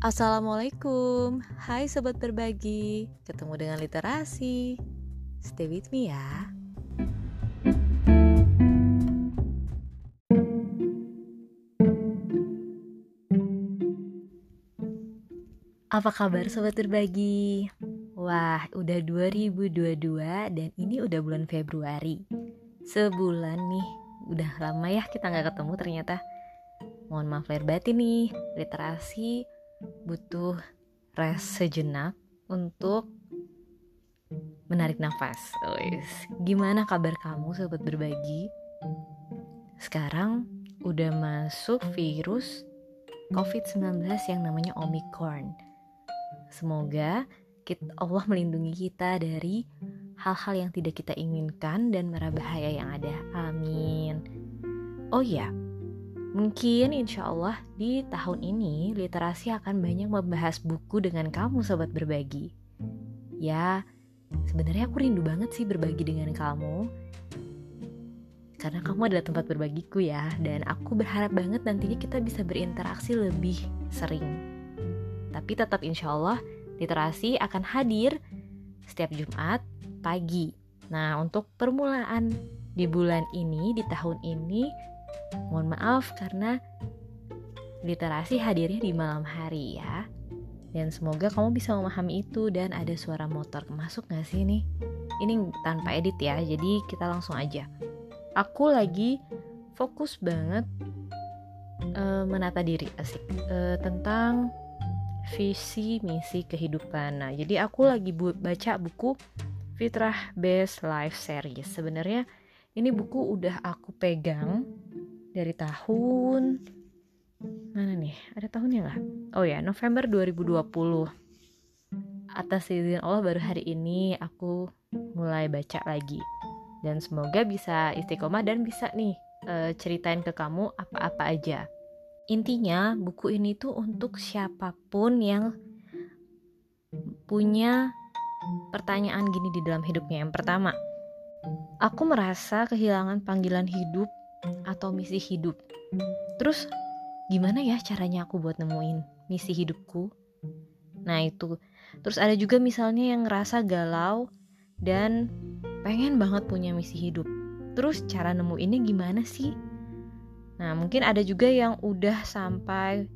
Assalamualaikum, hai sobat berbagi, ketemu dengan literasi. Stay with me ya. Apa kabar sobat berbagi? Wah, udah 2022 dan ini udah bulan Februari. Sebulan nih, udah lama ya kita nggak ketemu ternyata. Mohon maaf lahir batin nih, literasi butuh rest sejenak untuk menarik nafas. Ois. Gimana kabar kamu sobat berbagi? Sekarang udah masuk virus COVID-19 yang namanya Omicron. Semoga kita, Allah melindungi kita dari hal-hal yang tidak kita inginkan dan merah bahaya yang ada. Amin. Oh ya, mungkin insya Allah di tahun ini literasi akan banyak membahas buku dengan kamu sobat berbagi. Ya, sebenarnya aku rindu banget sih berbagi dengan kamu. Karena kamu adalah tempat berbagiku ya, dan aku berharap banget nantinya kita bisa berinteraksi lebih sering. Tapi tetap insya Allah literasi akan hadir setiap Jumat pagi. Nah, untuk permulaan di bulan ini, di tahun ini, mohon maaf karena literasi hadirnya di malam hari ya. Dan semoga kamu bisa memahami itu dan ada suara motor masuk gak sih ini? Ini tanpa edit ya, jadi kita langsung aja aku lagi fokus banget uh, menata diri asik uh, tentang visi misi kehidupan. Nah, jadi aku lagi bu baca buku Fitrah Best Life Series. Sebenarnya ini buku udah aku pegang dari tahun mana nih? Ada tahunnya nggak? Oh ya, November 2020. Atas izin Allah baru hari ini aku mulai baca lagi dan semoga bisa istiqomah dan bisa nih e, ceritain ke kamu apa-apa aja. Intinya buku ini tuh untuk siapa pun yang punya pertanyaan gini di dalam hidupnya. Yang pertama, aku merasa kehilangan panggilan hidup atau misi hidup. Terus gimana ya caranya aku buat nemuin misi hidupku? Nah itu. Terus ada juga misalnya yang ngerasa galau dan pengen banget punya misi hidup. Terus cara nemuinnya gimana sih? Nah, mungkin ada juga yang udah sampai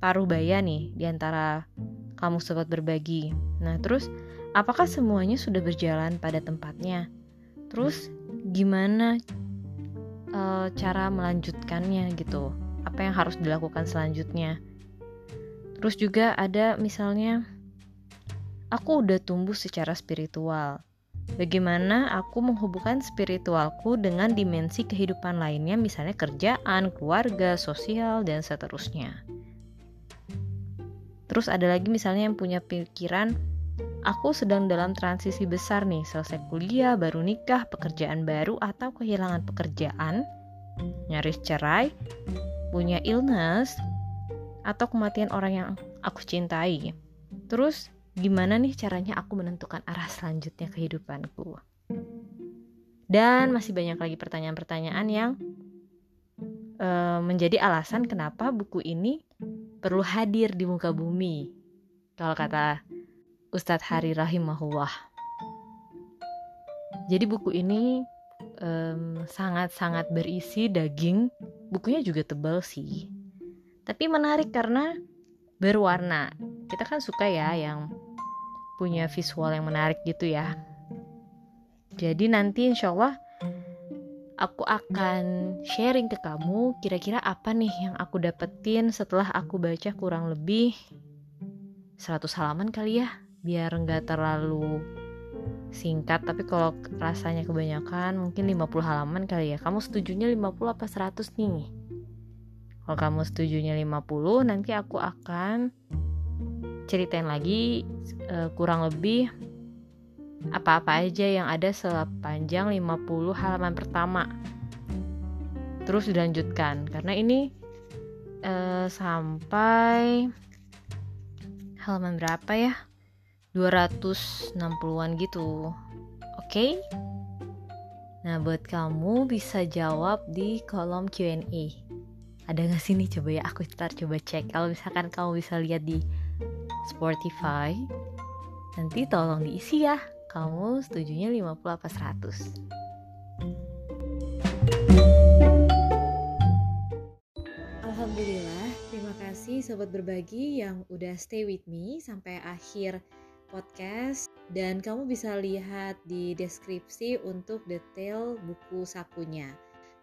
paruh baya nih di antara kamu sobat berbagi. Nah, terus apakah semuanya sudah berjalan pada tempatnya? Terus gimana e, cara melanjutkannya gitu? Apa yang harus dilakukan selanjutnya? Terus juga ada misalnya aku udah tumbuh secara spiritual. Bagaimana aku menghubungkan spiritualku dengan dimensi kehidupan lainnya, misalnya kerjaan, keluarga, sosial, dan seterusnya. Terus ada lagi misalnya yang punya pikiran, aku sedang dalam transisi besar nih, selesai kuliah, baru nikah, pekerjaan baru, atau kehilangan pekerjaan, nyaris cerai, punya illness, atau kematian orang yang aku cintai. Terus gimana nih caranya aku menentukan arah selanjutnya kehidupanku. Dan masih banyak lagi pertanyaan-pertanyaan yang uh, menjadi alasan kenapa buku ini perlu hadir di muka bumi. Kalau kata Ustadz Hari Rahimahullah. Jadi buku ini sangat-sangat um, berisi daging. Bukunya juga tebal sih. Tapi menarik karena berwarna. Kita kan suka ya yang punya visual yang menarik gitu ya. Jadi nanti insya Allah aku akan sharing ke kamu kira-kira apa nih yang aku dapetin setelah aku baca kurang lebih 100 halaman kali ya biar nggak terlalu singkat tapi kalau rasanya kebanyakan mungkin 50 halaman kali ya kamu setujunya 50 apa 100 nih kalau kamu setujunya 50 nanti aku akan ceritain lagi uh, kurang lebih apa-apa aja yang ada sepanjang 50 halaman pertama. Terus dilanjutkan karena ini uh, sampai halaman berapa ya? 260-an gitu. Oke? Okay? Nah, buat kamu bisa jawab di kolom Q&A. Ada gak sih nih coba ya aku ntar coba cek. Kalau misalkan kamu bisa lihat di Spotify. Nanti tolong diisi ya, kamu setujunya 50 apa 100? Alhamdulillah, terima kasih sobat berbagi yang udah stay with me sampai akhir podcast dan kamu bisa lihat di deskripsi untuk detail buku sakunya.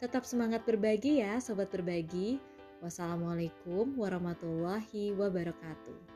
Tetap semangat berbagi ya sobat berbagi. Wassalamualaikum warahmatullahi wabarakatuh.